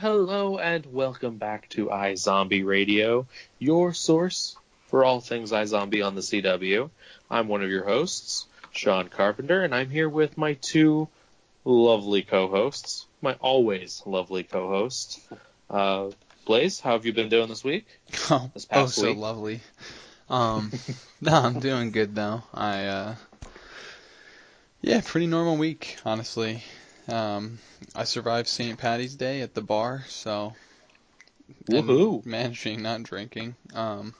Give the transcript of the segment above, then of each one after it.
Hello, and welcome back to iZombie Radio, your source for all things iZombie on the CW. I'm one of your hosts, Shawn Carpenter, and I'm here with my two lovely co-hosts, my always lovely co-hosts. Uh, Blaise, how have you been doing this week? Oh, This oh so week? lovely. Um, no, I'm doing good though. I, uh, yeah, pretty normal week, honestly. Um, I survived St. Patty's Day at the bar, so and Woohoo! managing not drinking. Um,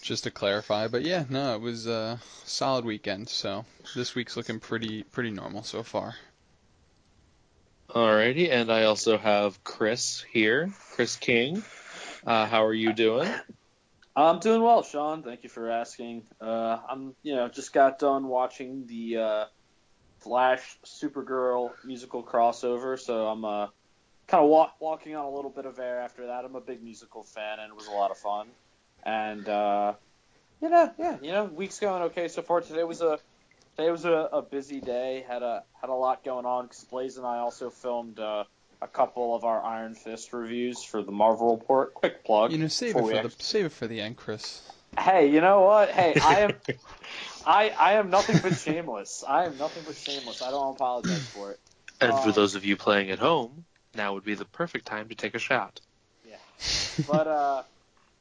just to clarify, but yeah, no, it was a solid weekend. So this week's looking pretty pretty normal so far. Alrighty, and I also have Chris here, Chris King. Uh, how are you doing? I'm doing well, Shawn. Thank you for asking. Uh, I'm, you know, just got done watching the uh, Flash Supergirl musical crossover, so I'm uh, kind of walk- walking on a little bit of air after that. I'm a big musical fan, and it was a lot of fun. And uh, you know, yeah, you know, week's going okay so far. Today was a today was a, a busy day. Had a had a lot going on. 'cause Blaise and I also filmed uh, a couple of our Iron Fist reviews for the Marvel Report. Quick plug. You know, save it for the save it for the end, Chris. Hey, you know what? Hey, I am I I am nothing but shameless. I am nothing but shameless. I don't apologize for it. And for Um, those of you playing at home, now would be the perfect time to take a shot. Yeah, but uh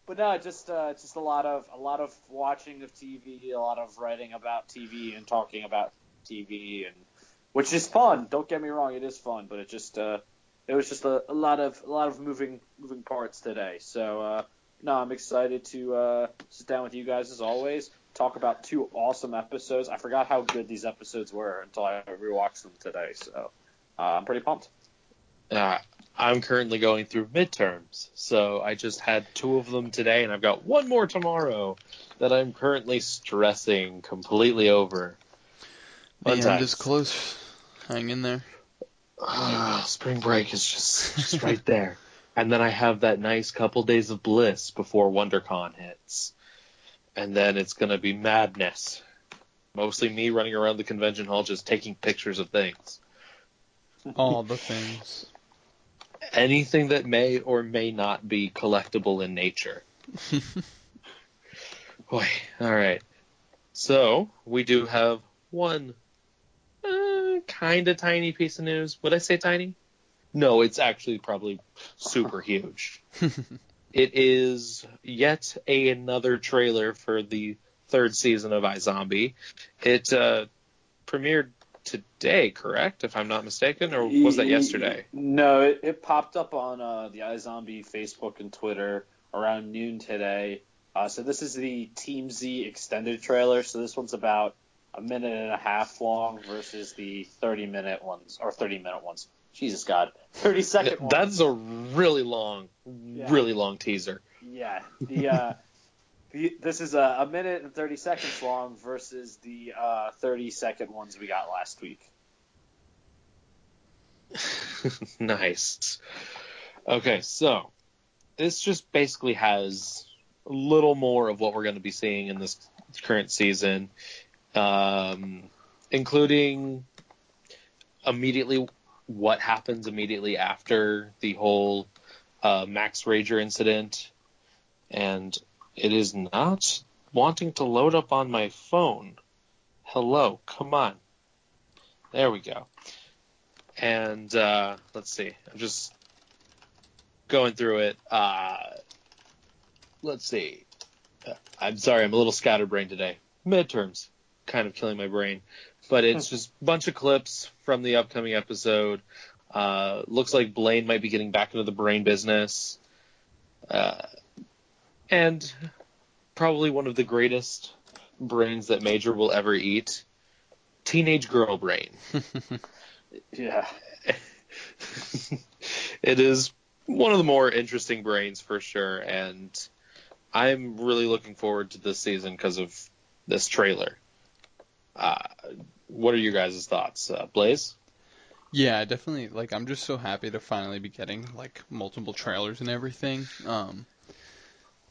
but no, just uh just a lot of a lot of watching of TV, a lot of writing about TV and talking about TV and which is fun. Don't get me wrong, it is fun, but it just uh it was just a, a lot of a lot of moving moving parts today. So uh no, I'm excited to uh sit down with you guys as always. Talk about two awesome episodes. I forgot how good these episodes were until I rewatched them today. So uh, I'm pretty pumped. Uh, I'm currently going through midterms, so I just had two of them today, and I've got one more tomorrow that I'm currently stressing completely over. Fun Man, times. just close. Hang in there. Ah, spring break is just just right there, and then I have that nice couple days of bliss before WonderCon hits, and then it's gonna be madness. Mostly me running around the convention hall just taking pictures of things. All the things. anything that may or may not be collectible in nature. Boy, all right. So we do have one uh, kind of tiny piece of news. Would I say tiny? No, it's actually probably super huge. it is yet a, another trailer for the third season of iZombie. It uh, premiered today, correct? If I'm not mistaken, or was that yesterday? No, it, it popped up on uh, the iZombie Facebook and Twitter around noon today. Uh, so this is the Team Z extended trailer. So this one's about a minute and a half long versus the 30 minute ones or 30 minute ones. Jesus God, 30 second ones. That's a really long, Yeah. really long teaser. Yeah, the, uh, the this is a, a minute and 30 seconds long versus the uh, 30 second ones we got last week. nice. Okay, so this just basically has a little more of what we're going to be seeing in this current season, um, including immediately what happens immediately after the whole uh, Max Rager incident, and it is not wanting to load up on my phone. Hello, come on. There we go. And uh, let's see, I'm just going through it. Uh, let's see. Uh, I'm sorry, I'm a little scatterbrained today. Midterms, kind of killing my brain, but it's just a bunch of clips from the upcoming episode. Uh, looks like Blaine might be getting back into the brain business, uh, and probably one of the greatest brains that Major will ever eat. Teenage girl brain. Yeah. it is one of the more interesting brains for sure, and I'm really looking forward to this season because of this trailer. Uh, what are your guys' thoughts, uh, Blaise? Yeah, definitely. Like, I'm just so happy to finally be getting like multiple trailers and everything. Um,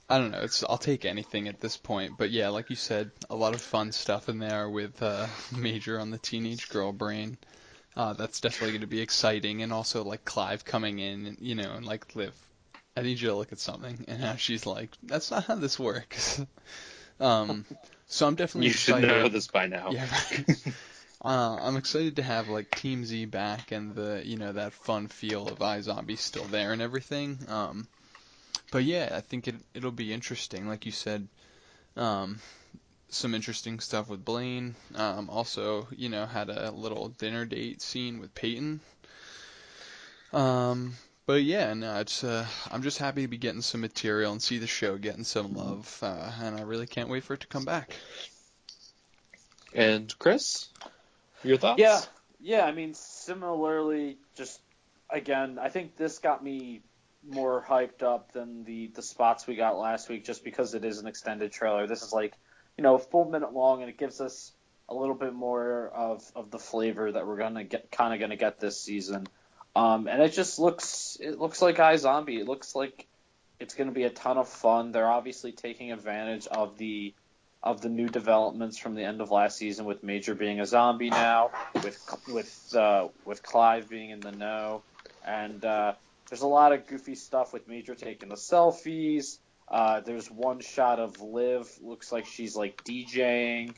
I don't know. It's I'll take anything at this point. But yeah, like you said, a lot of fun stuff in there with uh, Major on the teenage girl brain. Uh, that's definitely going to be exciting, and also like Clive coming in, and, you know, and like Liv, I need you to look at something, and now she's like, that's not how this works. um, so I'm definitely You should excited. know this by now. Yeah, right. uh, I'm excited to have like Team Z back and the you know that fun feel of iZombie still there and everything. Um, but yeah, I think it it'll be interesting, like you said. Um, some interesting stuff with Blaine. Um, also, you know, had a little dinner date scene with Peyton. Um, but yeah, no, it's uh, I'm just happy to be getting some material and see the show getting some love, uh, and I really can't wait for it to come back. And Chris, your thoughts? Yeah, yeah. I mean, similarly, just again, I think this got me more hyped up than the the spots we got last week, just because it is an extended trailer. This is like, you know, a full minute long, and it gives us a little bit more of of the flavor that we're gonna get, kind of gonna get this season. Um, and it just looks, it looks like iZombie. It looks like it's gonna be a ton of fun. They're obviously taking advantage of the of the new developments from the end of last season with Major being a zombie now, with with uh, with Clive being in the know, and uh, there's a lot of goofy stuff with Major taking the selfies. Uh, there's one shot of Liv, looks like she's like DJing.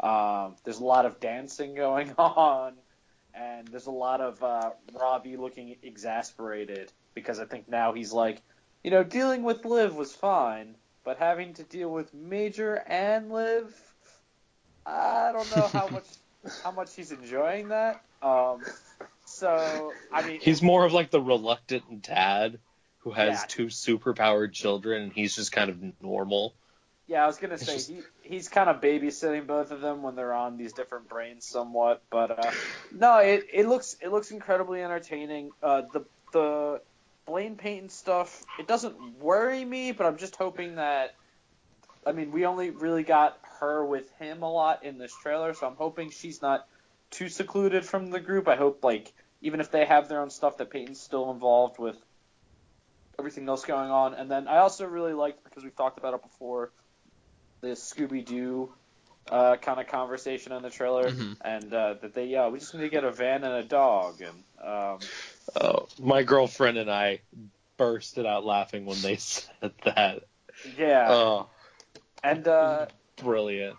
Um, there's a lot of dancing going on, and there's a lot of uh, Ravi looking exasperated because I think now he's like, you know, dealing with Liv was fine, but having to deal with Major and Liv, I don't know how much how much he's enjoying that. Um, so I mean, He's more of like the reluctant dad who has Yeah. two superpowered children, and he's just kind of normal. yeah, I was gonna say just- he he's kind of babysitting both of them when they're on these different brains somewhat, but uh, no, it it looks it looks incredibly entertaining. Uh, the the Blaine Peyton stuff it doesn't worry me, but I'm just hoping that. I mean, we only really got her with him a lot in this trailer, so I'm hoping she's not too secluded from the group. I hope like even if they have their own stuff, that Peyton's still involved with everything else going on. And then I also really liked because we've talked about it before, this Scooby Doo uh, kind of conversation in the trailer, Mhm. and uh, that they yeah we just need to get a van and a dog, and um, Oh, my girlfriend and I bursted out laughing when they said that. yeah, Oh, and uh, brilliant.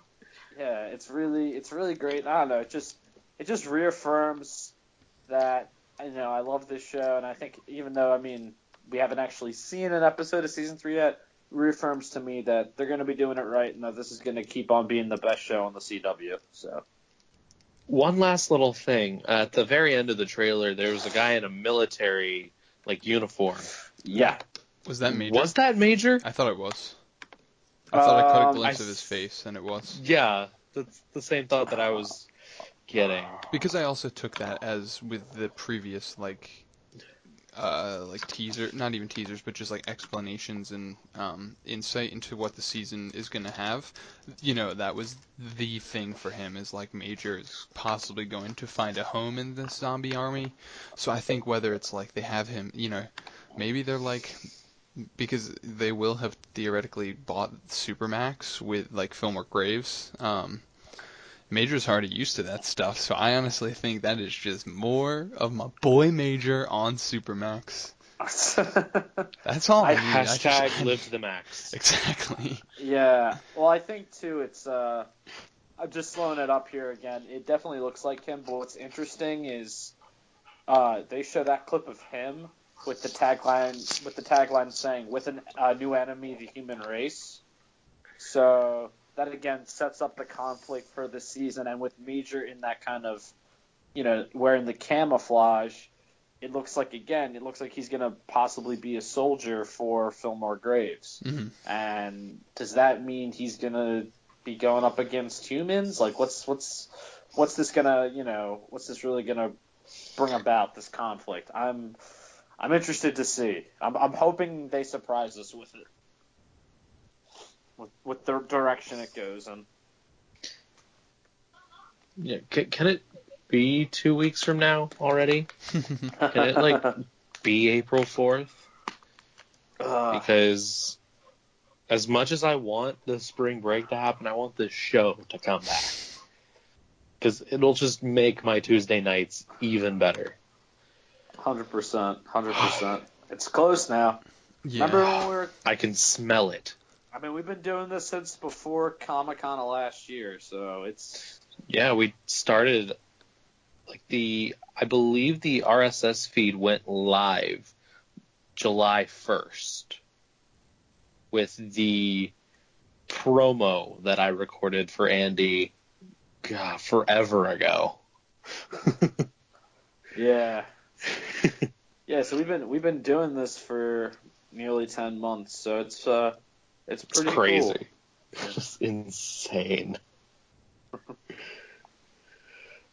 yeah, it's really it's really great. I don't know, it just it just reaffirms that you know I love this show, and I think even though I mean we haven't actually seen an episode of season three yet, reaffirms to me that they're going to be doing it right, and that this is going to keep on being the best show on the CW. So One last little thing. At the very end of the trailer, there was a guy in a military like uniform. yeah, Was that major? Was that Major? I thought it was. I thought I caught a Um, glimpse I of his face, and it was. Yeah, that's the same thought that I was getting. Because I also took that as with the previous like uh like teaser not even teasers but just like explanations and um insight into what the season is going to have you know that was the thing for him is like major is possibly going to find a home in the zombie army. So i think whether it's like they have him you know maybe they're like because they will have theoretically bought supermax with like fillmore graves um Major's already used to that stuff, so I honestly think that is just more of my boy Major on Supermax. That's all I, I- need. I just- Hashtag live to the max. Exactly. yeah. Well, I think too. It's uh, I'm just slowing it up here again. It definitely looks like him, but what's interesting is uh, they show that clip of him with the tagline with the tagline saying "with a uh, new enemy, the human race." So that again sets up the conflict for the season, and with Major in that kind of, you know, wearing the camouflage, it looks like again, it looks like he's gonna possibly be a soldier for Fillmore Graves. hmm And does that mean he's gonna be going up against humans? Like, what's what's what's this gonna you know what's this really gonna bring about this conflict? I'm I'm interested to see. I'm I'm hoping they surprise us with it, with, with the direction it goes in. Yeah, can, can it be two weeks from now already? Can it like be April fourth? Ugh. Because as much as I want the spring break to happen, I want this show to come back. because it'll just make my Tuesday nights even better. Hundred percent, hundred percent. It's close now. Yeah. Remember when we were? I can smell it. I mean, we've been doing this since before Comic Con of last year, so it's Yeah, we started like the I believe the RSS feed went live July 1st with the promo that I recorded for Andy God, forever ago. yeah, yeah. So we've been we've been doing this for nearly ten months, so it's uh it's It's pretty crazy. It's just insane.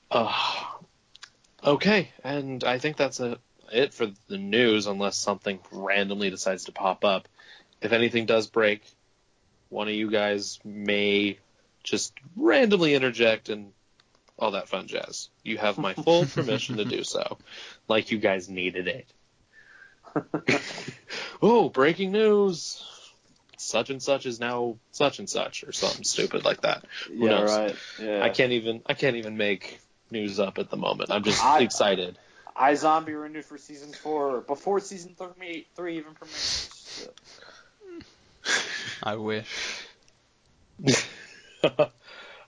uh, okay, and I think that's a, it for the news, unless something randomly decides to pop up. If anything does break, one of you guys may just randomly interject and all that fun jazz. You have my full permission to do so, like you guys needed it. oh, breaking news! Such and such is now such and such, or something stupid like that. cool. Who Yeah, knows? right. Yeah. I can't even I can't even make news up at the moment. I'm just I- excited. iZombie renewed for season four before season three three even premieres. So. I wish.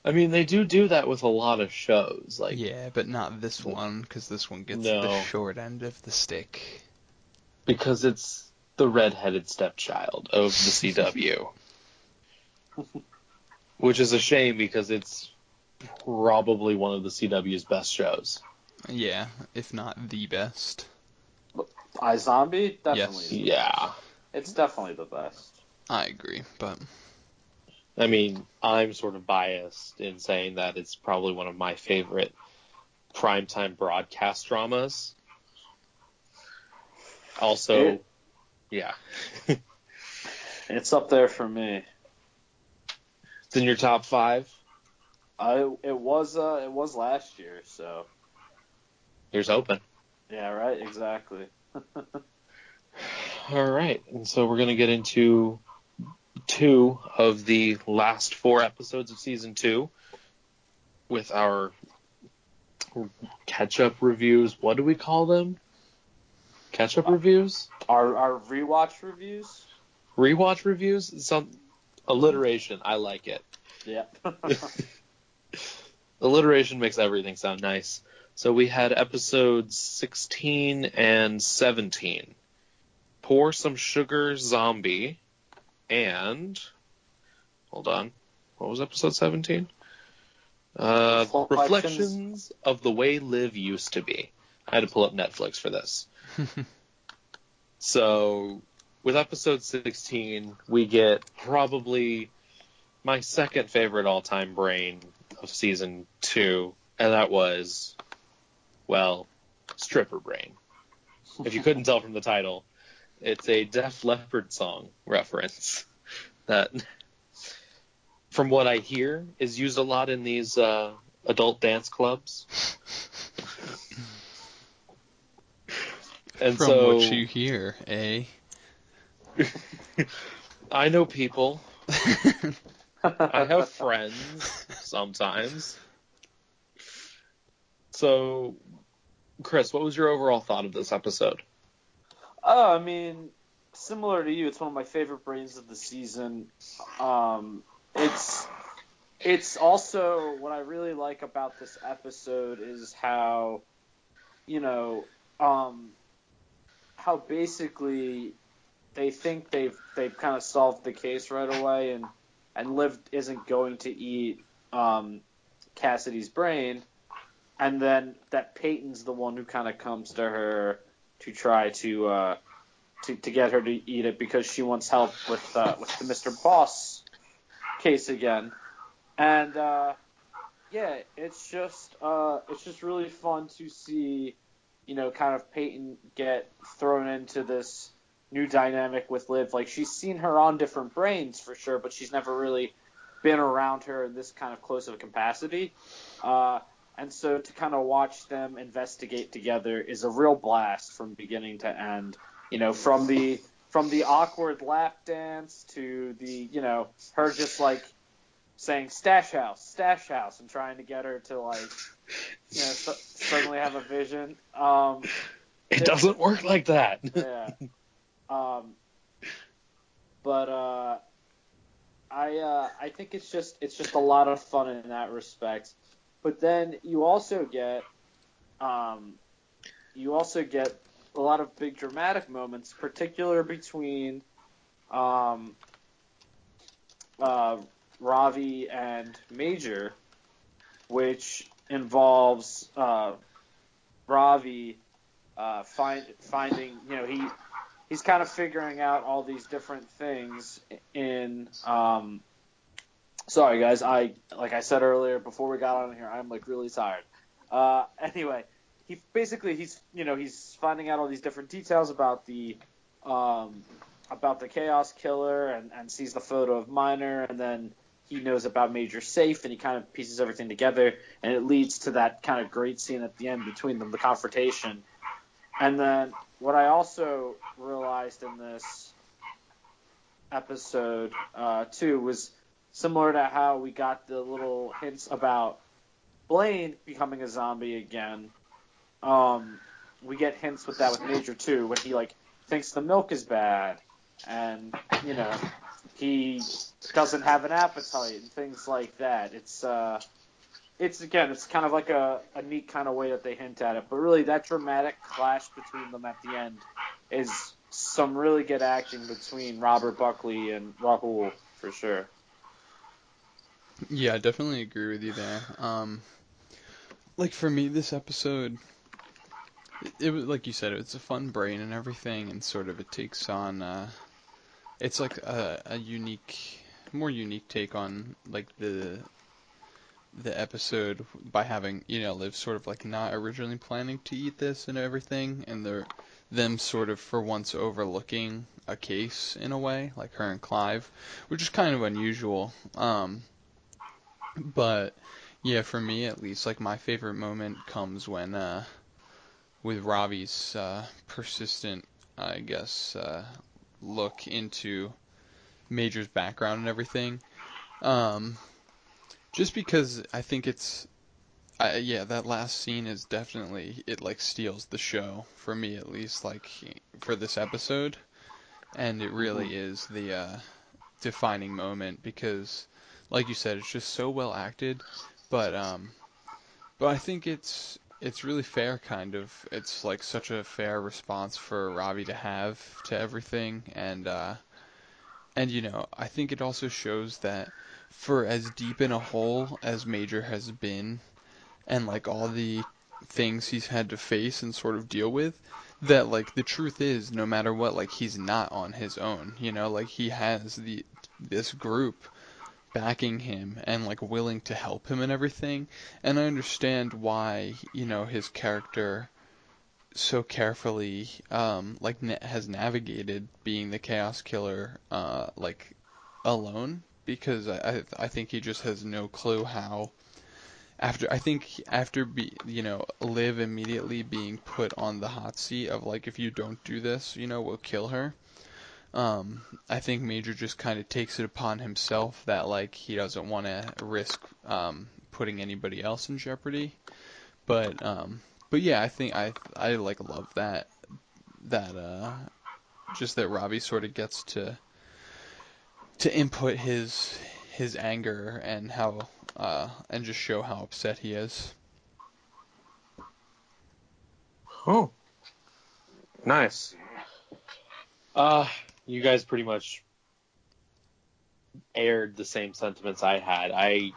I mean, they do do that with a lot of shows. Like, Yeah, but not this one, because this one gets No. the short end of the stick. because it's the redheaded stepchild of the CW. Which is a shame because it's probably one of the CW's best shows. Yeah, if not the best. iZombie definitely. Yes. Yeah. It's definitely the best. I agree, but I mean, I'm sort of biased in saying that it's probably one of my favorite primetime broadcast dramas. Also, It- yeah. It's up there for me. It's in your top five. I it was uh it was last year, so Here's open. yeah, right, exactly. All right, and so we're gonna get into two of the last four episodes of season two with our catch-up reviews. What do we call them? Catch-up reviews, Our our rewatch reviews. rewatch reviews. Some alliteration. I like it. Yeah. Alliteration makes everything sound nice. So we had episodes 16 and 17. Pour some sugar zombie and hold on. What was episode 17? Uh, Reflections. Reflections of the way Liv used to be. I had to pull up Netflix for this. So, with episode 16, we get probably my second favorite all time brain of season two, and that was, well, Stripper Brain. If you couldn't tell from the title, it's a Def Leppard song reference that, from what I hear, is used a lot in these uh, adult dance clubs. And from so, what you hear, eh? I know people. I have friends sometimes. So, Chris, what was your overall thought of this episode? Oh, I mean, similar to you, it's one of my favorite brains of the season. Um, it's it's also what I really like about this episode is how, you know, um, how basically they think they've they've kind of solved the case right away, and and Liv isn't going to eat um, Cassidy's brain, and then that Peyton's the one who kind of comes to her to try to uh, to to get her to eat it because she wants help with uh, with the Mr. Boss case again, and uh, yeah, it's just uh, it's just really fun to see, you know, kind of Peyton get thrown into this new dynamic with Liv. Like she's seen her on different brains for sure, but she's never really been around her in this kind of close of a capacity. Uh, and so to kind of watch them investigate together is a real blast from beginning to end. You know, from the from the awkward lap dance to the you know her just like saying "stash house, stash house" and trying to get her to like, you know, su- suddenly have a vision. Um, It doesn't work like that. yeah. Um, but uh, I uh, I think it's just it's just a lot of fun in that respect. But then you also get um, you also get a lot of big dramatic moments, particular between um, uh, Ravi and Major, which involves uh, Ravi uh, find, finding, you know, he he's kind of figuring out all these different things in. Um, sorry, guys. I like I said earlier before we got on here, I'm like really tired. Uh, anyway, he basically he's you know he's finding out all these different details about the um, about the chaos killer and, and sees the photo of Miner and then he knows about Major Safe and he kind of pieces everything together and it leads to that kind of great scene at the end between them, the confrontation. And then what I also realized in this episode uh, too was similar to how we got the little hints about Blaine becoming a zombie again. Um, we get hints with that with Major too when he like thinks the milk is bad and you know he doesn't have an appetite and things like that. It's uh, it's again, it's kind of like a, a neat kind of way that they hint at it. But really, that dramatic clash between them at the end is some really good acting between Robert Buckley and Rahul for sure. Yeah, I definitely agree with you there. Um, like for me, this episode, it, it was like you said, it's a fun brain and everything, and sort of it takes on, uh, it's like a, a unique, more unique take on like the the episode by having you know Liv sort of like not originally planning to eat this and everything, and they're them sort of for once overlooking a case in a way, like her and Clive, which is kind of unusual. Um, but yeah, for me at least, like my favorite moment comes when uh, with Ravi's uh, persistent, I guess, uh, look into Major's background and everything. Um, just because I think it's, I, yeah, that last scene is definitely it like steals the show for me at least, like for this episode, and it really is the uh, defining moment because, like you said, it's just so well acted, but um, but I think it's it's really fair, kind of. It's like such a fair response for Ravi to have to everything, and uh, and you know, I think it also shows that for as deep in a hole as Major has been, and like all the things he's had to face and sort of deal with, that like the truth is, no matter what, like he's not on his own. You know, like he has the this group backing him and like willing to help him and everything. And I understand why, you know, his character so carefully um like has navigated being the chaos killer uh like alone because I I I think he just has no clue how after I think after be you know Liv immediately being put on the hot seat of like if you don't do this you know we'll kill her um, I think Major just kind of takes it upon himself that like he doesn't want to risk um, putting anybody else in jeopardy. But um, but yeah, I think I I like love that that uh, just that Ravi sort of gets to to input his his anger and how uh, and just show how upset he is. Oh, nice. Uh, you guys pretty much aired the same sentiments I had. I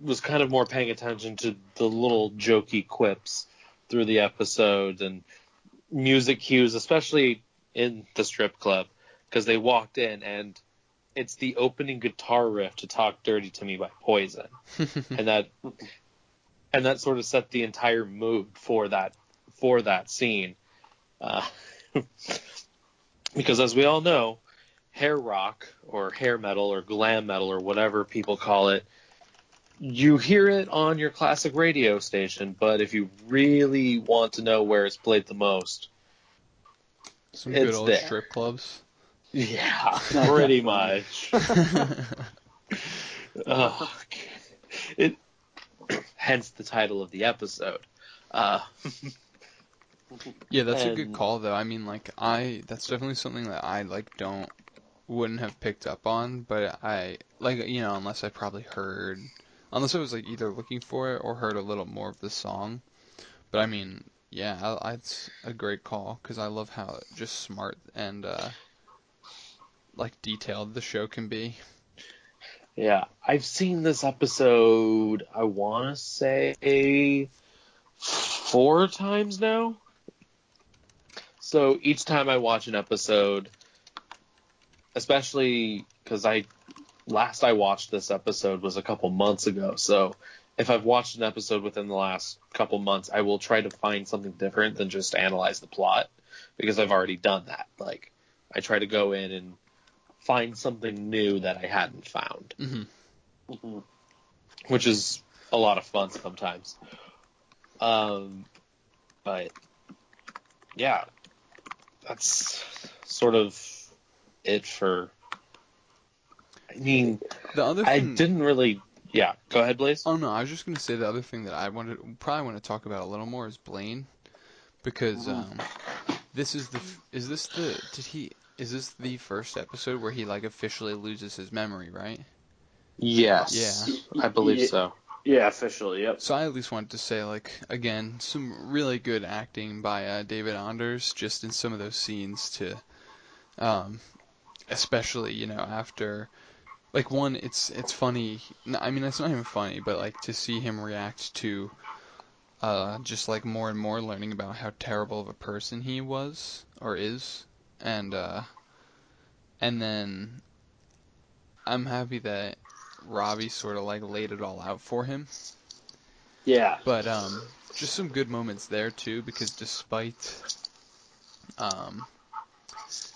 was kind of more paying attention to the little jokey quips through the episode and music cues, especially in the strip club, because they walked in and it's the opening guitar riff to "Talk Dirty to Me" by Poison, and that and that sort of set the entire mood for that for that scene. Uh, because as we all know, hair rock or hair metal or glam metal or whatever people call it, you hear it on your classic radio station, but if you really want to know where it's played the most, Some good It's old there. strip clubs. yeah, pretty much. Ugh. it, hence the title of the episode. Uh, Yeah, that's a good call though. I mean, like I that's definitely something that I like don't wouldn't have picked up on, but I like you know unless I probably heard unless I was like either looking for it or heard a little more of the song. But I mean, yeah, I, I, it's a great call because I love how just smart and uh, like detailed the show can be. yeah, I've seen this episode. I want to say four times now. So each time I watch an episode, especially because I last I watched this episode was a couple months ago. So if I've watched an episode within the last couple months, I will try to find something different than just analyze the plot because I've already done that. Like I try to go in and find something new that I hadn't found, hmm which is a lot of fun sometimes. Um, but yeah, that's sort of it for. I mean, The other I didn't really. Yeah, go ahead, Blaise. Oh no, I was just gonna say the other thing that I wanted probably want to talk about a little more is Blaine, because um, this is the is this the did he is this the first episode where he like officially loses his memory, right? Yes, Yeah. I believe so. Yeah, officially. Yep. So I at least wanted to say like again some really good acting by uh, David Anders just in some of those scenes to, um, especially you know after. Like one, it's it's funny. I mean, it's not even funny, but like to see him react to uh, just like more and more learning about how terrible of a person he was or is, and uh, and then I'm happy that Ravi sort of like laid it all out for him. Yeah. But um, just some good moments there too, because despite um,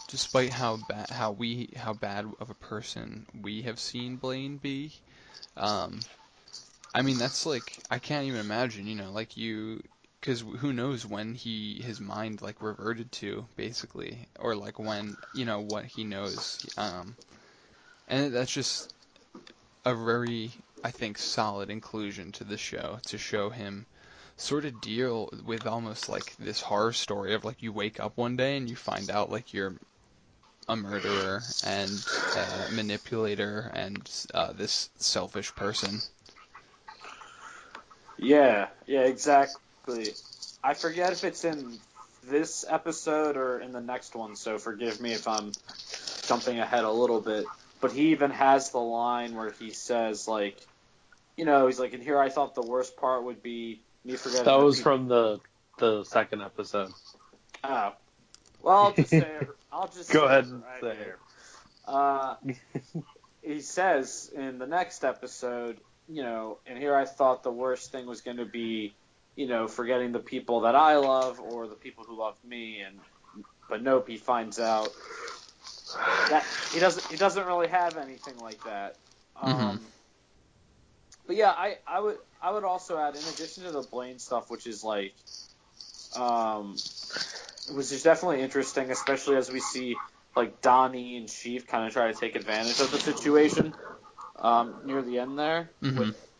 despite how bad how we how bad of a person we have seen Blaine be, um, I mean that's like I can't even imagine, you know, like you, because who knows when he his mind like reverted to basically, or like when you know what he knows, um, and that's just a very I think solid inclusion to the show to show him sort of deal with almost like this horror story of like you wake up one day and you find out like you're a murderer and manipulator and uh, this selfish person. Yeah. Yeah. Exactly. I forget if it's in this episode or in the next one, so forgive me if I'm jumping ahead a little bit. But he even has the line where he says like, you know, he's like, and here I thought the worst part would be me forgetting. That was people- from the the second episode. Oh. Well, I'll just say it. I'll just Go ahead and right say it. here. Uh, he says in the next episode, you know, and here I thought the worst thing was going to be, you know, forgetting the people that I love or the people who love me, and but nope, he finds out that he doesn't. He doesn't really have anything like that. Um, But yeah, I, I would I would also add in addition to the Blaine stuff, which is like, um, which is definitely interesting, especially as we see like Donnie and Chief kind of try to take advantage of the situation um, near the end there, Mhm. with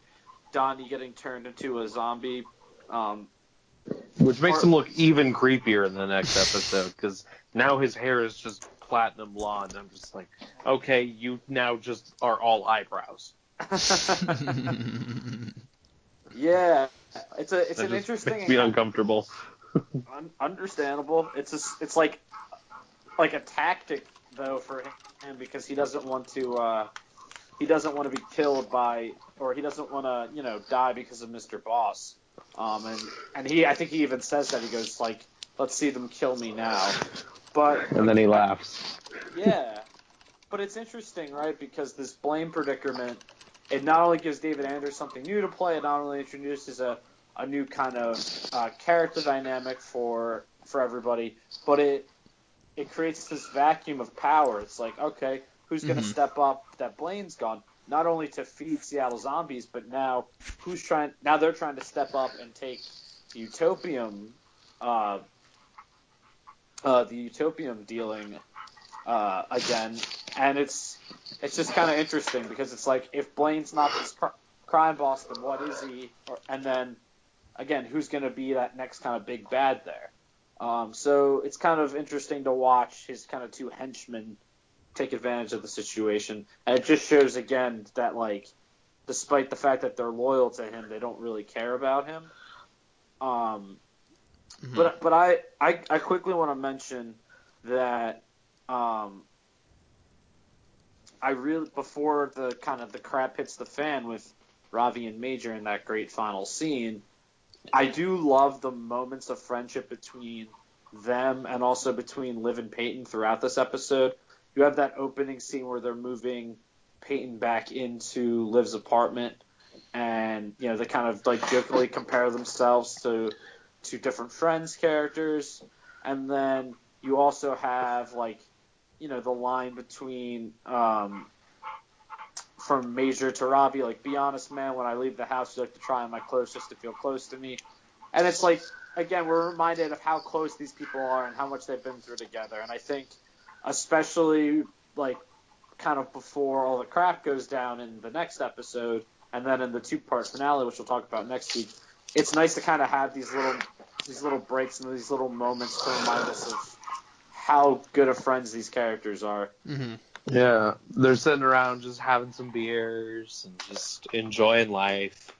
Donnie getting turned into a zombie. Um, Which makes Or- him look even creepier in the next episode because now his hair is just platinum blonde. I'm just like, okay, you now just are all eyebrows. yeah, it's a it's That an just interesting makes me uncomfortable. Un- understandable. It's a, s- it's like like a tactic though for him because he doesn't want to uh, he doesn't want to be killed by or he doesn't want to you know die because of Mr. Boss. Um, and and he I think he even says that he goes like let's see them kill me now. But And then he laughs. yeah, but it's interesting, right? Because this Blaine predicament, it not only gives David Anders something new to play, it not only introduces a, a new kind of uh, character dynamic for for everybody, but it it creates this vacuum of power. It's like, okay, who's going to Mhm. step up? That Blaine's gone, not only to feed Seattle zombies, but now who's trying? Now they're trying to step up and take Utopium, uh, uh, the Utopium dealing uh, again. and it's it's just kind of interesting because it's like if Blaine's not this cr- crime boss, then what is he? Or, and then again, who's going to be that next kind of big bad there? Um, so it's kind of interesting to watch his kind of two henchmen take advantage of the situation, and it just shows again that like, despite the fact that they're loyal to him, they don't really care about him. Um, Mhm. but but I, I I quickly want to mention that um, I really before the kind of the crap hits the fan with Ravi and Major in that great final scene, I do love the moments of friendship between them and also between Liv and Peyton throughout this episode. You have that opening scene where they're moving Peyton back into Liv's apartment, and you know they kind of like jokingly compare themselves to to different friends characters, and then you also have like you know the line between um, from Major to Ravi, like be honest, man. When I leave the house, you like to try on my clothes just to feel close to me, and it's like again we're reminded of how close these people are and how much they've been through together, and I think especially like kind of before all the crap goes down in the next episode, and then in the two-part finale, which we'll talk about next week. It's nice to kind of have these little these little breaks and these little moments to remind us of how good of friends these characters are. hmm Yeah, they're sitting around just having some beers and just enjoying life.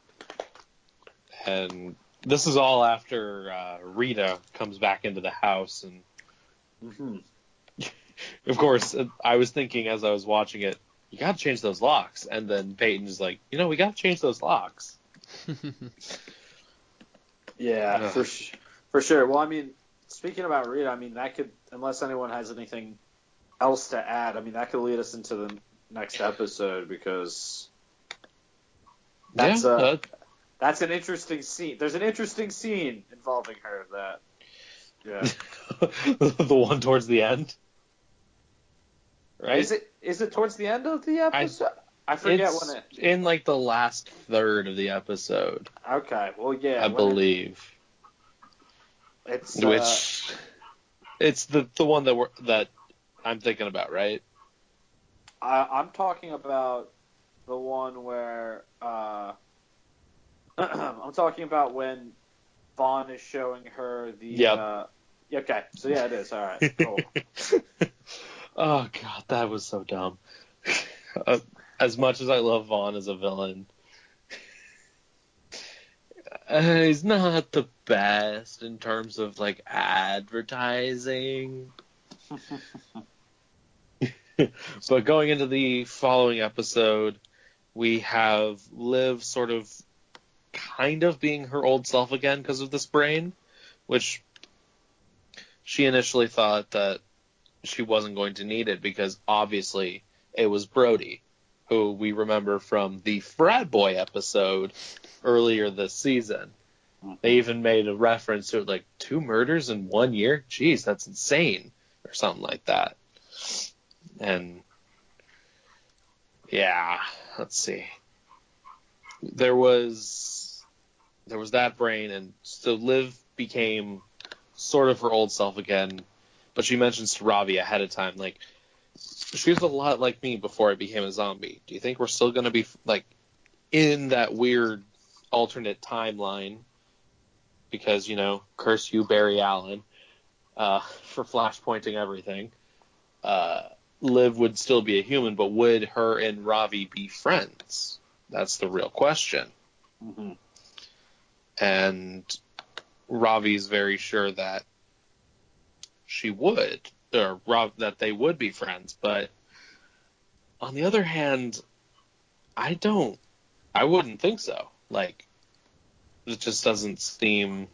And this is all after uh, Rita comes back into the house, and Mm-hmm. of course, uh, I was thinking as I was watching it, you got to change those locks. And then Peyton's like, you know, we got to change those locks. Yeah, Ugh. for sh- for sure. Well, I mean, speaking about Rita, I mean that could, unless anyone has anything else to add, I mean that could lead us into the next episode because That's, yeah, uh, that's an interesting scene. There's an interesting scene involving her that. Yeah. the one towards the end, right? Is it is it towards the end of the episode? I, forget it's when it. in like the last third of the episode, Okay, well, yeah, I when it- believe. it's uh, Which it's the the one that we're that I'm thinking about, right? I, I'm talking about the one where uh, I'm talking about when Vaughn is showing her the. Yep. Uh, yeah, okay, so yeah, it is. All right, cool. oh god, that was so dumb. Uh, as much as I love Vaughn as a villain, uh, he's not the best in terms of like advertising. but going into the following episode, we have Liv sort of kind of being her old self again because of this brain, which she initially thought that she wasn't going to need it because obviously it was Brody, who we remember from the frat boy episode earlier this season. Mm-hmm. They even made a reference to it like two murders in one year. Jeez, that's insane, or something like that. And yeah, let's see. There was there was that brain, and so Liv became sort of her old self again. But she mentions to Ravi ahead of time, like she was a lot like me before I became a zombie. Do you think we're still gonna be like in that weird alternate timeline? Because you know, curse you, Barry Allen, uh, for flashpointing everything. Uh, Liv would still be a human, but would her and Ravi be friends? That's the real question. hmm And Ravi's very sure that she would, or Rav, that they would be friends. But on the other hand, I don't, I wouldn't think so. Like, it just doesn't seem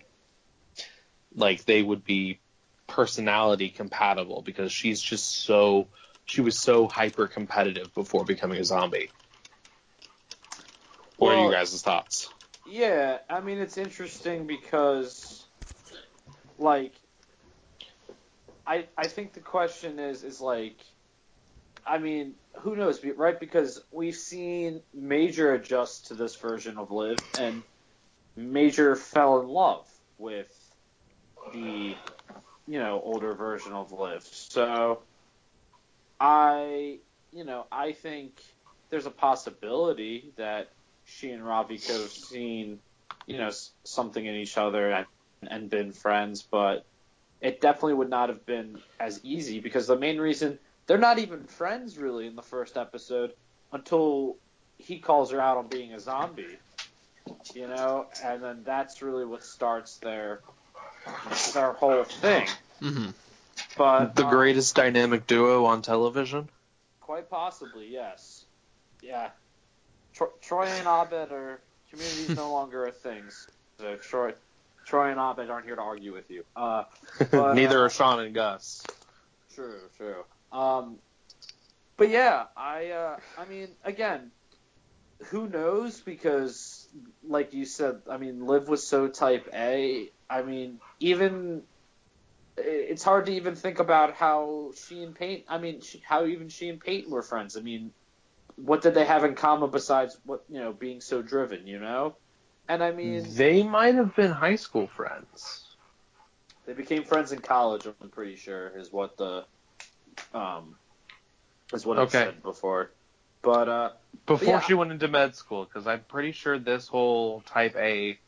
like they would be personality compatible because she's just so, she was so hyper competitive before becoming a zombie. What are you guys' thoughts? Yeah, I mean it's interesting because, like, I I think the question is is like, I mean, who knows, right? Because we've seen Major adjust to this version of Liv, and Major fell in love with the, you know, older version of Liv. So, I you know, I think there's a possibility that she and Ravi could have seen, you know, something in each other and, and been friends, but it definitely would not have been as easy because the main reason they're not even friends really in the first episode until he calls her out on being a zombie, you know, and then that's really what starts their their whole thing. Mm-hmm. But The um, greatest dynamic duo on television. Quite possibly, yes. Yeah. Tro- Troy and Abed are communities no longer are things. So Troy, Troy and Abed aren't here to argue with you. Uh, But, Neither uh, are Shawn and Gus. true, true. Um, but yeah, I, uh, I mean, again, who knows? Because, like you said, I mean, Liv was so Type A. I mean, even it's hard to even think about how she and Peyton. I mean, she, how even she and Peyton were friends. I mean, what did they have in common besides what you know being so driven? You know, and I mean, They might have been high school friends. they became friends in college. I'm pretty sure is what the um is what Okay. said before. But uh, Before Yeah. she went into med school, because I'm pretty sure this whole Type A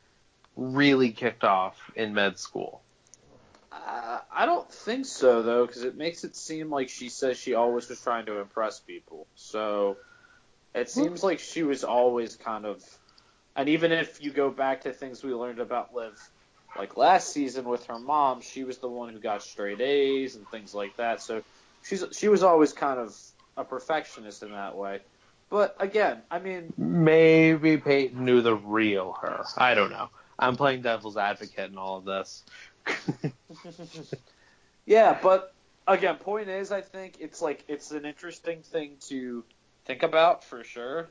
really kicked off in med school. Uh, I don't think so though, because it makes it seem like she says she always was trying to impress people. So it seems like she was always kind of, and even if you go back to things we learned about Liv, like last season with her mom, she was the one who got straight A's and things like that. So she's she was always kind of a perfectionist in that way. But again, I mean, Maybe Peyton knew the real her. I don't know. I'm playing devil's advocate in all of this. Yeah, but again, point is, I think it's like it's an interesting thing to think about for sure.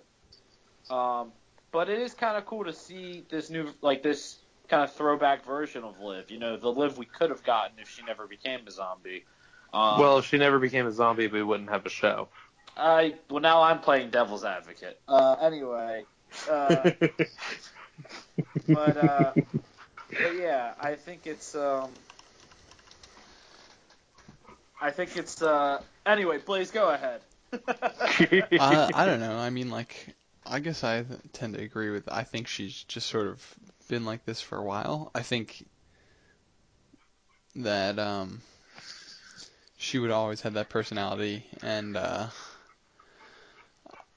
Um, but it is kind of cool to see this new, like this kind of throwback version of Liv. You know, the Liv we could have gotten if she never became a zombie. Um, well, if she never became a zombie, we wouldn't have a show. I well now I'm playing devil's advocate. Uh, anyway, uh, but uh, but yeah, I think it's um, I think it's uh. Anyway, Blaise, go ahead. I, I don't know. I mean, like, I guess I tend to agree with. I think she's just sort of been like this for a while. I think that um, she would always have that personality, and uh,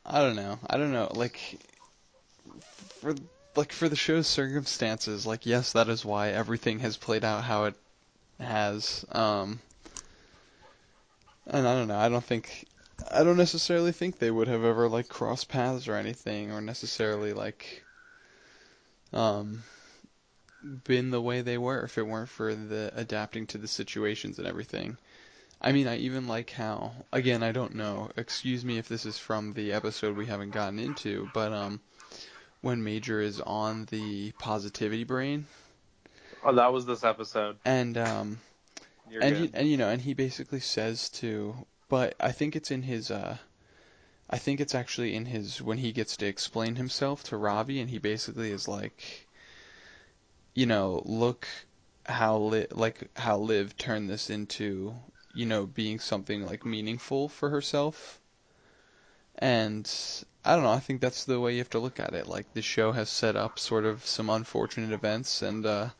I don't know. I don't know. Like, for like for the show's circumstances, like, yes, that is why everything has played out how it has. Um, and I don't know. I don't think I don't necessarily think they would have ever like crossed paths or anything, or necessarily like um been the way they were if it weren't for the adapting to the situations and everything. I mean, I even like how again, I don't know. Excuse me if this is from the episode we haven't gotten into, but um when Major is on the positivity brain oh, that was this episode. and um You're and good. he, and you know, and he basically says to, but I think it's in his, uh, I think it's actually in his when he gets to explain himself to Ravi, and he basically is like, you know, look how li- like how Liv turned this into, you know, being something like meaningful for herself, and I don't know. I think that's the way you have to look at it. Like the show has set up sort of some unfortunate events, and uh,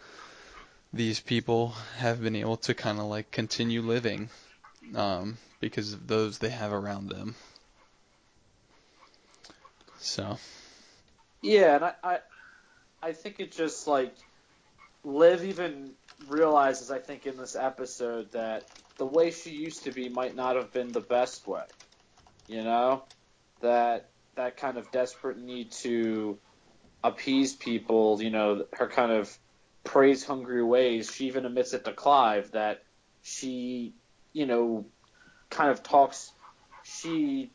these people have been able to kind of like continue living um, because of those they have around them. So Yeah, and I, I, I think it just like Liv even realizes, I think, in this episode that the way she used to be might not have been the best way. You know, that that kind of desperate need to appease people. You know, her kind of praise hungry ways. She even admits it to Clive that she, you know, kind of talks. She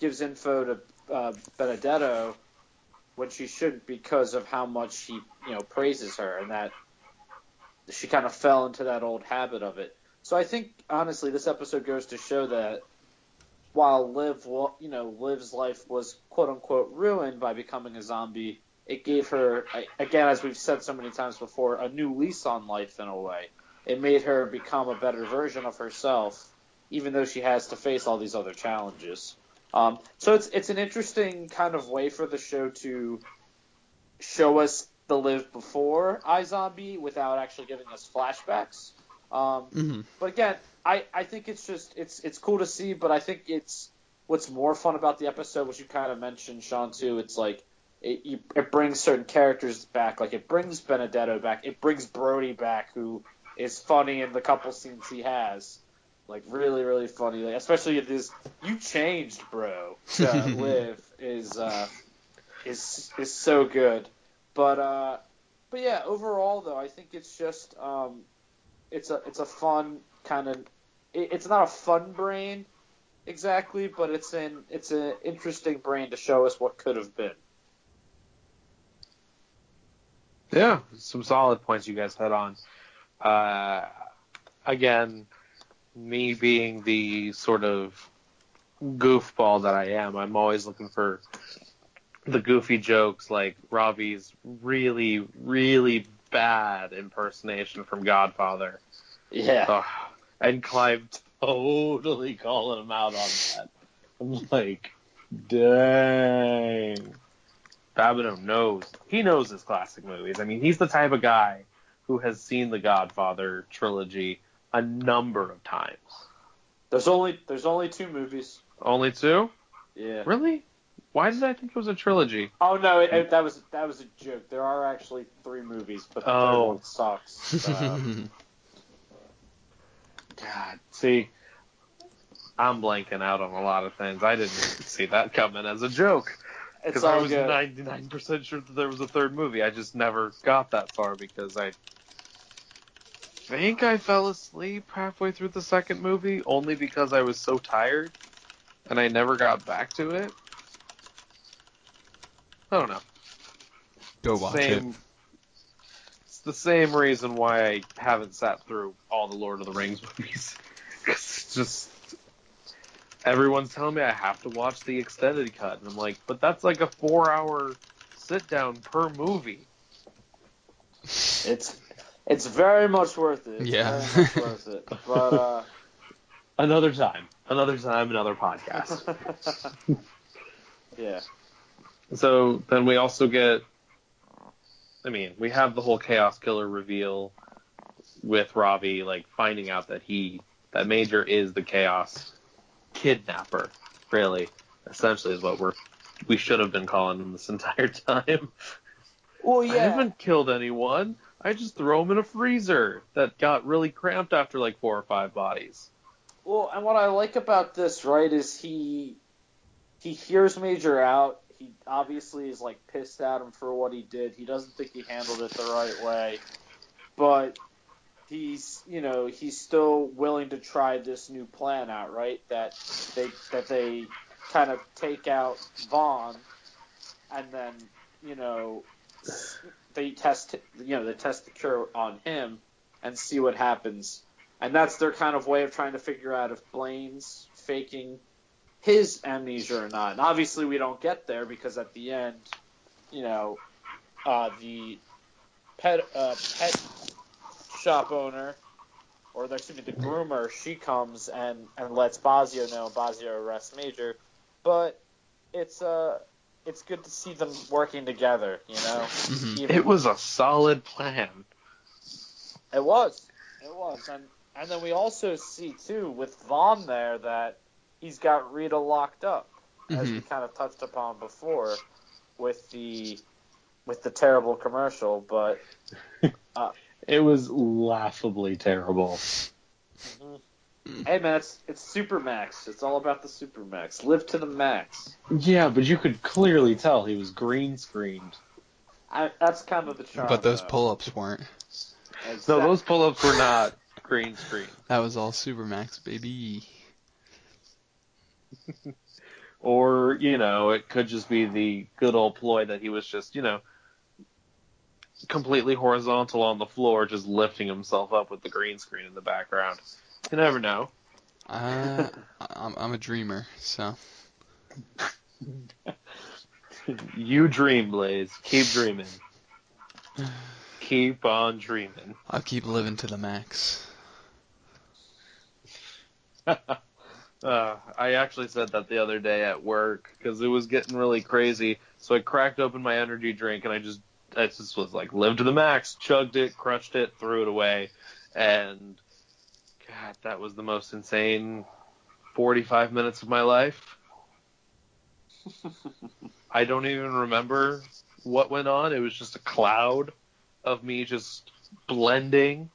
gives info to uh, Benedetto when she shouldn't because of how much he, you know, praises her and that she kind of fell into that old habit of it. So I think honestly this episode goes to show that while Liv, you know, Liv's life was quote unquote ruined by becoming a zombie, it gave her again as we've said so many times before a new lease on life in a way. It made her become a better version of herself even though she has to face all these other challenges. Um, so it's it's an interesting kind of way for the show to show us the Liv before iZombie without actually giving us flashbacks. Um, hmm but again, I, I think it's just it's it's cool to see, but I think it's what's more fun about the episode, which you kind of mentioned, Shawn too. It's like it you, it brings certain characters back, like it brings Benedetto back, it brings Brody back, who is funny in the couple scenes he has, like really really funny, like, especially this you changed, bro. To Liv is uh, is is so good, but uh, but yeah, overall though, I think it's just um, it's a it's a fun kind of it, it's not a fun brain exactly, but it's an it's an interesting brain to show us what could have been. Yeah, some solid points you guys hit on. Uh, again, me being the sort of goofball that I am, I'm always looking for the goofy jokes, like Ravi's really, really bad impersonation from Godfather. Yeah, Ugh. and Clive totally calling him out on that. I'm like, dang. Babineaux knows. He knows his classic movies. I mean, he's the type of guy who has seen the Godfather trilogy a number of times. there's only there's only two movies. Only two? Yeah. Really? Why did I think it was a trilogy? Oh no, it, it- that was that was a joke. There are actually three movies, but the third Oh. one sucks. God, see, I'm blanking out on a lot of things. I didn't see that coming as a joke. Because I was good. 99% sure that there was a third movie. I just never got that far because I think I fell asleep halfway through the second movie only because I was so tired and I never got back to it. I don't know. Go watch same, it. It's the same reason why I haven't sat through all the Lord of the Rings movies. 'Cause it's just everyone's telling me I have to watch the extended cut, and I'm like, but that's like a four-hour sit down per movie. It's it's very much worth it. It's Yeah. very much worth it. But uh, Another time, another time, another podcast. yeah, so then we also get, I mean, we have the whole Chaos Killer reveal with Ravi, like finding out that he, that Major is the Chaos kidnapper. Really, essentially, is what we're we should have been calling him this entire time. well, I haven't killed anyone. I just throw him in a freezer that got really cramped after like four or five bodies. Well, and what I like about this, right, is he he hears Major out. He obviously is like pissed at him for what he did. He doesn't think he handled it the right way, but he's you know he's still willing to try this new plan out, right? That they that they kind of take out Vaughn, and then you know they test you know they test the cure on him and see what happens. And that's their kind of way of trying to figure out if Blaine's faking his amnesia or not. And obviously, we don't get there because at the end, you know, uh, the pet uh, pet shop owner, or excuse me, the groomer, she comes and and lets Bozzio know. and Bozzio arrests Major, but it's uh it's good to see them working together. You know, Mhm. It was a solid plan. It was. It was. And and then we also see too with Vaughn there that he's got Rita locked up, as we kind of touched upon before with the with the terrible commercial, but It was laughably terrible. Mm. hey man, it's it's Supermax. It's all about the Supermax. Live to the max. Yeah, but you could clearly tell he was green screened. I, that's kind of the charm. But those though. pull-ups weren't. No, those pull-ups were not green screen. That was all Supermax, baby. Or, you know, it could just be the good old ploy that he was just, you know, completely horizontal on the floor, just lifting himself up with the green screen in the background. You never know. Uh, I'm, I'm a dreamer, so You dream, Blaise. Keep dreaming. Keep on dreaming. I'll keep living to the max. Uh, I actually said that the other day at work because it was getting really crazy. So I cracked open my energy drink and I just, I just was like, live to the max, chugged it, crushed it, threw it away, and God, that was the most insane 45 minutes of my life. I don't even remember what went on. It was just a cloud of me just blending.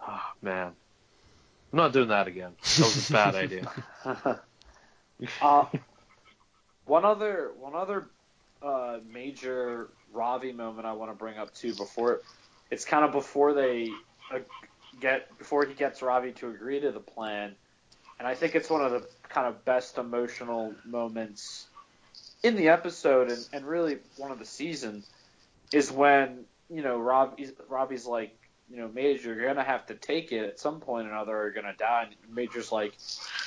Oh man, I'm not doing that again. That was a bad idea. uh, one other one other uh, major Ravi moment I want to bring up too before it's kind of before they uh, get before he gets Ravi to agree to the plan, and I think it's one of the kind of best emotional moments in the episode and, and really one of the season is when you know Rob Ravi's like you know Major you're gonna have to take it at some point or another or you're gonna die. And Major's like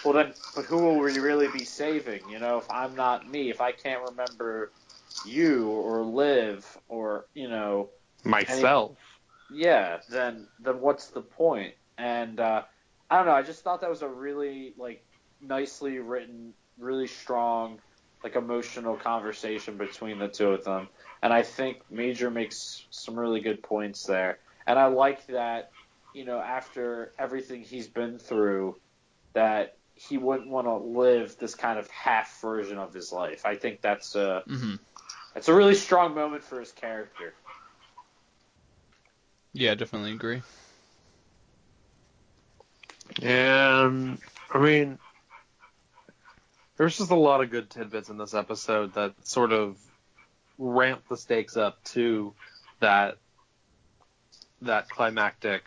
well then but who will we really be saving? You know if I'm not me if I can't remember you or Liv or you know myself. any, yeah then then what's the point? and uh, I don't know I just thought that was a really like nicely written really strong like emotional conversation between the two of them. And I think Major makes some really good points there. And I like that, you know, after everything he's been through, that he wouldn't want to live this kind of half version of his life. I think that's a mm-hmm. that's a really strong moment for his character. Yeah, I definitely agree. And I mean, there's just a lot of good tidbits in this episode that sort of ramp the stakes up to that that climactic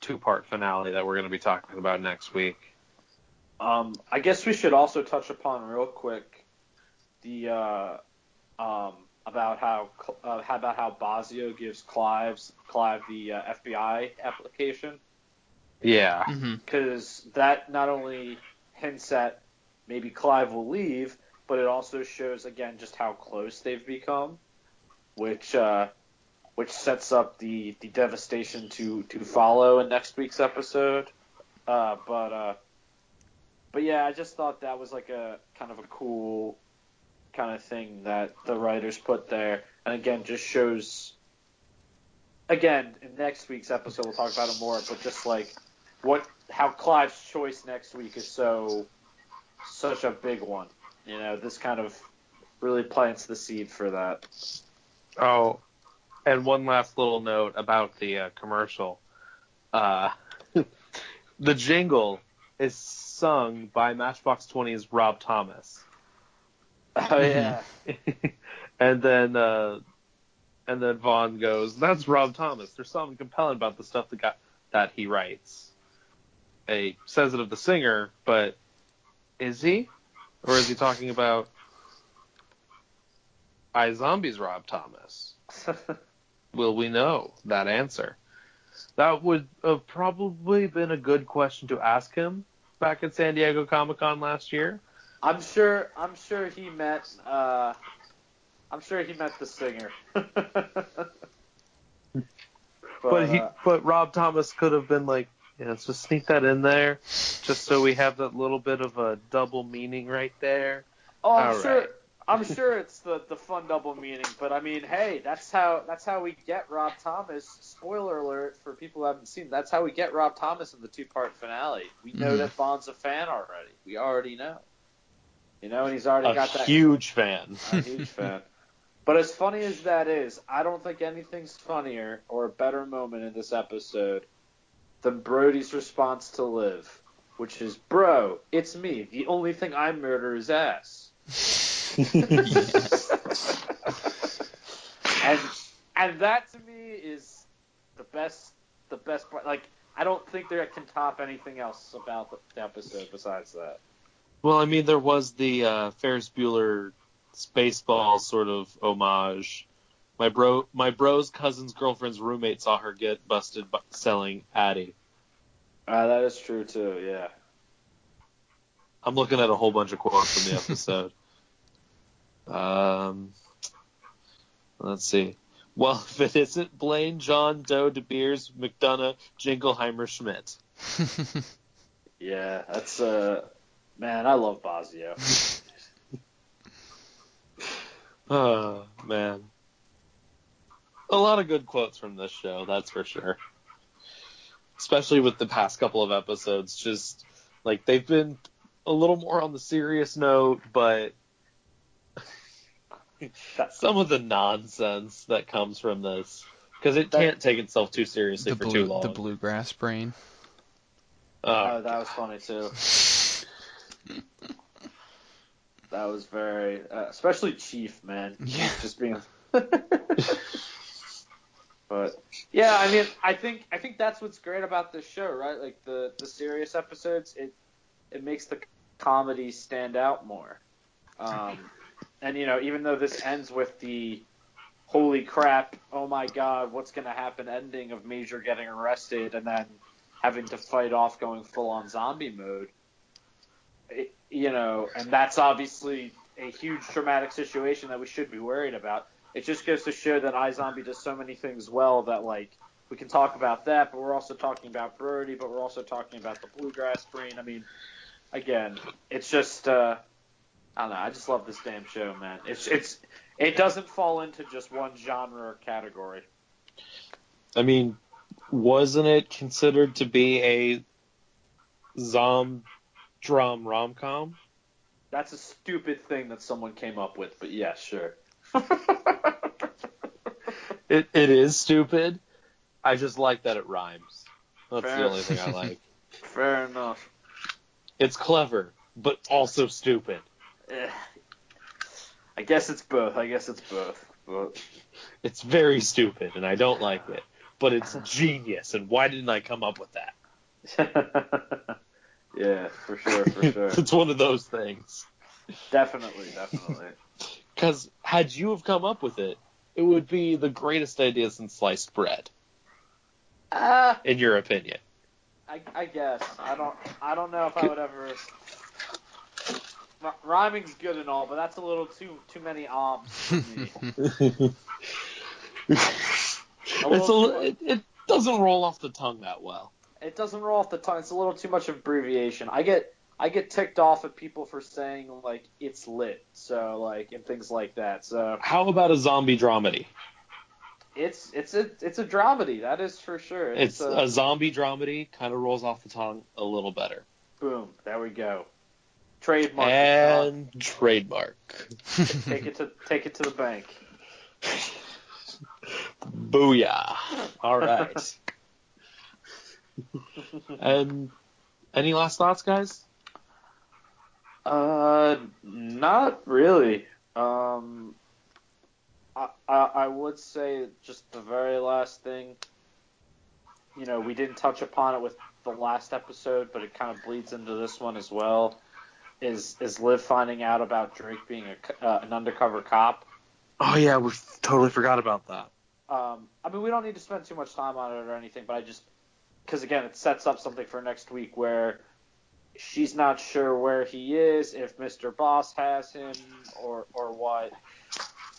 two part finale that we're going to be talking about next week. Um, I guess we should also touch upon real quick the uh, um, about how uh, about how Bozzio gives Clive's Clive the uh, FBI application. Yeah, because mm-hmm. that not only hints at maybe Clive will leave, but it also shows again just how close they've become, which uh, which sets up the, the devastation to, to follow in next week's episode. Uh, but uh, but yeah, I just thought that was like a kind of a cool kind of thing that the writers put there, and again just shows. Again, in next week's episode, we'll talk about it more, but just like what how Clive's choice next week is so such a big one. You know, this kind of really plants the seed for that. Oh, and one last little note about the uh, commercial. Uh, the jingle is sung by Matchbox 20's Rob Thomas. Oh yeah. and then uh, and then Vaughn goes, "That's Rob Thomas. There's something compelling about the stuff that got that he writes." A says it of the singer, but is he? Or is he talking about iZombie's Rob Thomas? Will we know that answer? That would have probably been a good question to ask him back at San Diego Comic Con last year. I'm sure. I'm sure he met. Uh, I'm sure he met the singer. but, but he, uh, but Rob Thomas could have been like, yeah, let's just sneak that in there, just so we have that little bit of a double meaning right there. Oh, I'm All sure. Right. I'm sure it's the, the fun double meaning, but I mean, hey, that's how that's how we get Rob Thomas. Spoiler alert for people who haven't seen. That's how we get Rob Thomas in the two part finale. We know mm. that Vaughn's a fan already. We already know. You know, and he's already a got that huge fan. A huge fan. But as funny as that is, I don't think anything's funnier or a better moment in this episode than Brody's response to Liv, which is, "Bro, it's me. The only thing I murder is ass." and and that to me is the best the best part. Like I don't think there can top anything else about the episode besides that. Well, I mean, there was the uh, Ferris Bueller Spaceball sort of homage my bro, my bro's cousin's girlfriend's roommate saw her get busted selling Addy. Uh, that is true too. Yeah. I'm looking at a whole bunch of quotes from the episode. um, let's see. Well, if it isn't Blaine, John, Doe, De Beers, McDonough, Jingleheimer, Schmidt. yeah, that's uh, Man, I love Bozzio. Oh man, a lot of good quotes from this show, that's for sure. Especially with the past couple of episodes, just like they've been a little more on the serious note, but some of the nonsense that comes from this because it can't take itself too seriously the for blue, too long. the bluegrass brain. Oh, Oh, that was funny too. That was very, uh, especially Chief, man. Yeah. Just being. but yeah, I mean, I think I think that's what's great about this show, right? Like the the serious episodes, it it makes the comedy stand out more. Um, and you know, even though this ends with the holy crap, oh my god, what's going to happen ending of Major getting arrested and then having to fight off going full on zombie mode. It, you know, and that's obviously a huge traumatic situation that we should be worried about. It just goes to show that iZombie does so many things well that like we can talk about that, but we're also talking about Brody, but we're also talking about the bluegrass brain. I mean, again, it's just uh, I don't know. I just love this damn show, man. It's it's it doesn't fall into just one genre or category. I mean, wasn't it considered to be a zom drum rom com? That's a stupid thing that someone came up with, but yeah, sure. It it is stupid. I just like that it rhymes. That's Fair. the only thing I like. Fair enough. It's clever, but also stupid. Eh. I guess it's both. I guess it's both. But It's very stupid, and I don't like it. But it's genius, and why didn't I come up with that? yeah, for sure, for sure. it's one of those things. definitely, definitely. Because had you have come up with it, it would be the greatest idea since sliced bread, Ah, in your opinion. I, I guess I don't. I don't know if I would ever. R- rhyming's good and all, but that's a little too too many arms for me. it's a, it, it doesn't roll off the tongue that well. It doesn't roll off the tongue. It's a little too much of abbreviation. I get I get ticked off at people for saying like it's lit, so like and things like that. So How about a zombie dramedy? it's it's a it's a dramedy. That is for sure. It's a, a zombie dramedy, kind of rolls off the tongue a little better. boom. There we go. Trademark. And trademark. take it to take it to the bank. Booyah. All right. and any last thoughts, guys? Uh, not really. Um, I, I I would say just the very last thing. You know, we didn't touch upon it with the last episode, but it kind of bleeds into this one as well. Is is Liv finding out about Drake being a, uh, an undercover cop? Oh yeah, we totally forgot about that. Um, I mean, we don't need to spend too much time on it or anything, but I just because again, it sets up something for next week where she's not sure where he is, if Mr. Boss has him or or what,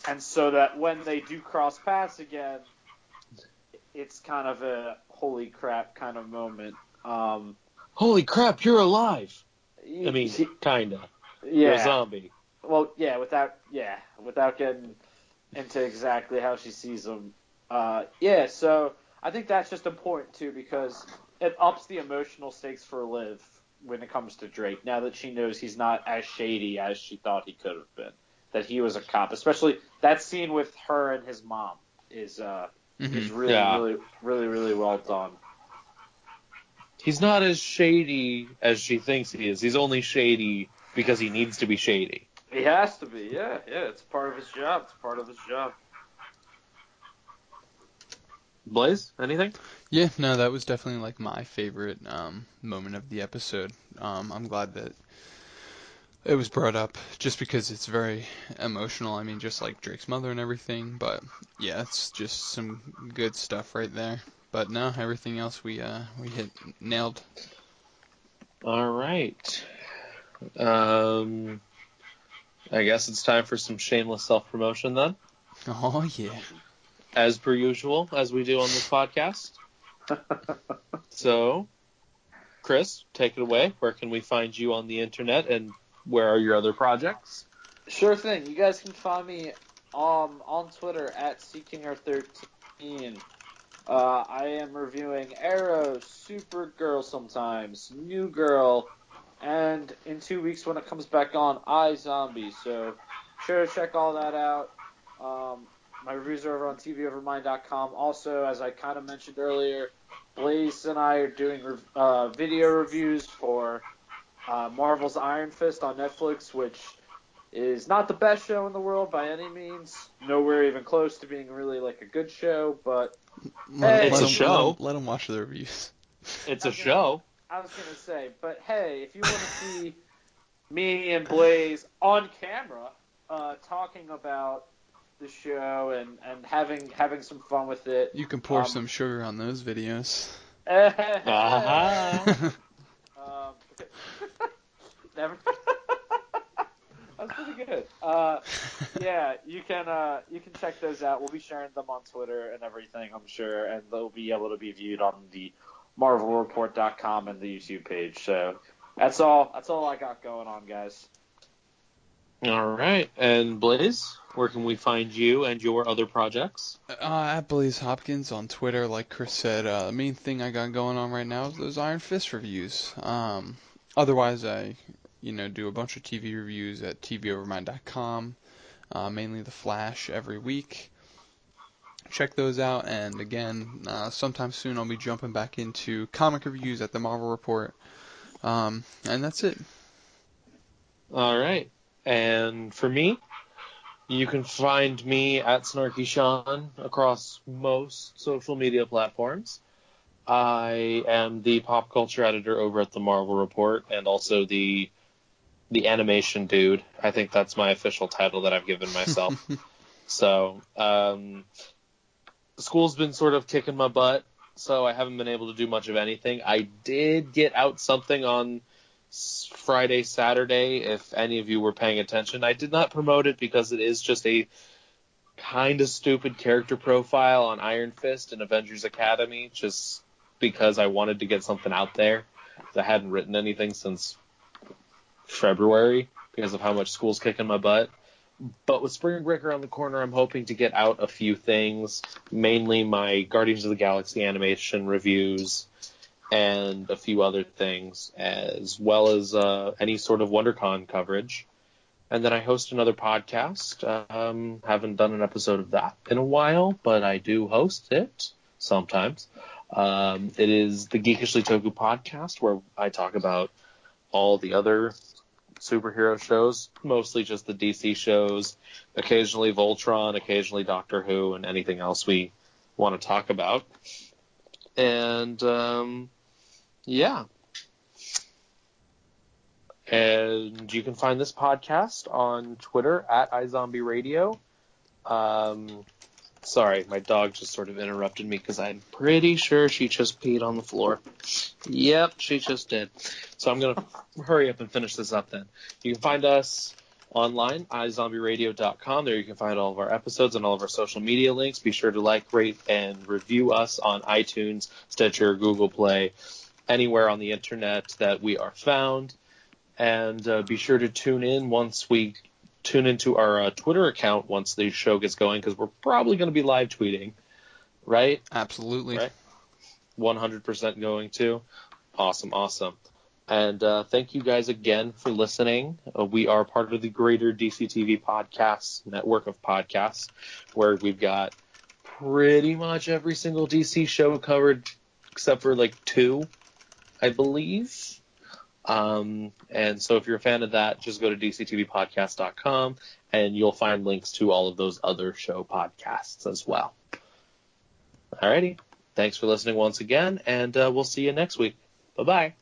and so that when they do cross paths again, it's kind of a holy crap kind of moment. Um, Holy crap, you're alive. I mean, kinda. You're a yeah. zombie. Well, yeah, without yeah, without getting into exactly how she sees him. Uh, yeah, so I think that's just important too because it ups the emotional stakes for Liv when it comes to Drake. Now that she knows he's not as shady as she thought he could have been, that he was a cop. Especially that scene with her and his mom is uh, is Mhm. really Yeah. really really really well done. He's not as shady as she thinks he is. He's only shady because he needs to be shady. He has to be, yeah, yeah. It's part of his job. It's part of his job. Blaise, anything? Yeah, no, that was definitely like my favorite um, moment of the episode. Um, I'm glad that it was brought up just because it's very emotional. I mean, just like Drake's mother and everything. But yeah, it's just some good stuff right there. But no, everything else we uh, we hit nailed. All right. Um, I guess it's time for some shameless self promotion then, Oh yeah. As per usual, as we do on this podcast. So, Chris, take it away. Where can we find you on the internet, and where are your other projects? Sure thing. You guys can find me um, on Twitter at CKinger13. Uh, I am reviewing Arrow, Supergirl sometimes, New Girl, and in two weeks when it comes back on, I iZombie. So sure to check all that out. Um, my reviews are over on TVOvermind.com. Also, as I kind of mentioned earlier, Blaise and I are doing uh, video reviews for uh, Marvel's Iron Fist on Netflix, which is not the best show in the world by any means. Nowhere even close to being really like a good show, but Let, Hey. It's a show. Let him, let him watch the reviews. It's a Okay. show. I was gonna say, but hey, if you want to see me and Blaise on camera uh, talking about the show and, and having having some fun with it, You can pour Um, some sugar on those videos. Uh-huh. Um, never. That's pretty good. Uh, yeah, you can uh, you can check those out. We'll be sharing them on Twitter and everything, I'm sure, and they'll be able to be viewed on the MarvelReport.com and the YouTube page. So that's all. That's all I got going on, guys. All right. And Blaise, where can we find you and your other projects? Uh, at Blaise Hopkins on Twitter, like Chris said, uh, the main thing I got going on right now is those Iron Fist reviews. Um, otherwise, I, you know, do a bunch of TV reviews at TVOvermind.com, uh, mainly The Flash every week. Check those out, and again, uh, sometime soon I'll be jumping back into comic reviews at the Marvel Report. Um, and that's it. All right. And for me, you can find me at Snarky Shawn across most social media platforms. I am the pop culture editor over at the Marvel Report and also the the animation dude. I think that's my official title that I've given myself. so, um, school's been sort of kicking my butt, so I haven't been able to do much of anything. I did get out something on Friday, Saturday, if any of you were paying attention. I did not promote it because it is just a kind of stupid character profile on Iron Fist and Avengers Academy, just because I wanted to get something out there. I hadn't written anything since February because of how much school's kicking my butt. But with spring break around the corner, I'm hoping to get out a few things, mainly my Guardians of the Galaxy animation reviews and a few other things, as well as uh, any sort of WonderCon coverage. And then I host another podcast. Um, haven't done an episode of that in a while, but I do host it sometimes. Um, it is the Geekishly Toku podcast, where I talk about all the other superhero shows, mostly just the DC shows, occasionally Voltron, occasionally Doctor Who, and anything else we want to talk about. And um, yeah. And you can find this podcast on Twitter at iZombieRadio. Um, sorry, my dog just sort of interrupted me because I'm pretty sure she just peed on the floor. Yep, she just did. So I'm going to hurry up and finish this up then. You can find us online, iZombieRadio.com. There you can find all of our episodes and all of our social media links. Be sure to like, rate, and review us on iTunes, Stitcher, Google Play, anywhere on the internet that we are found. And uh, be sure to tune in once we tune into our uh, Twitter account once the show gets going because we're probably going to be live tweeting, right? Absolutely. Right. 100% going to. Awesome, awesome. And uh, thank you guys again for listening. Uh, we are part of the greater DCTV podcast network of podcasts, where we've got pretty much every single DC show covered, except for like two, I believe. Um, and so if you're a fan of that, just go to dctvpodcast.com and you'll find links to all of those other show podcasts as well. Alrighty. Thanks for listening once again, and uh, we'll see you next week. Bye bye.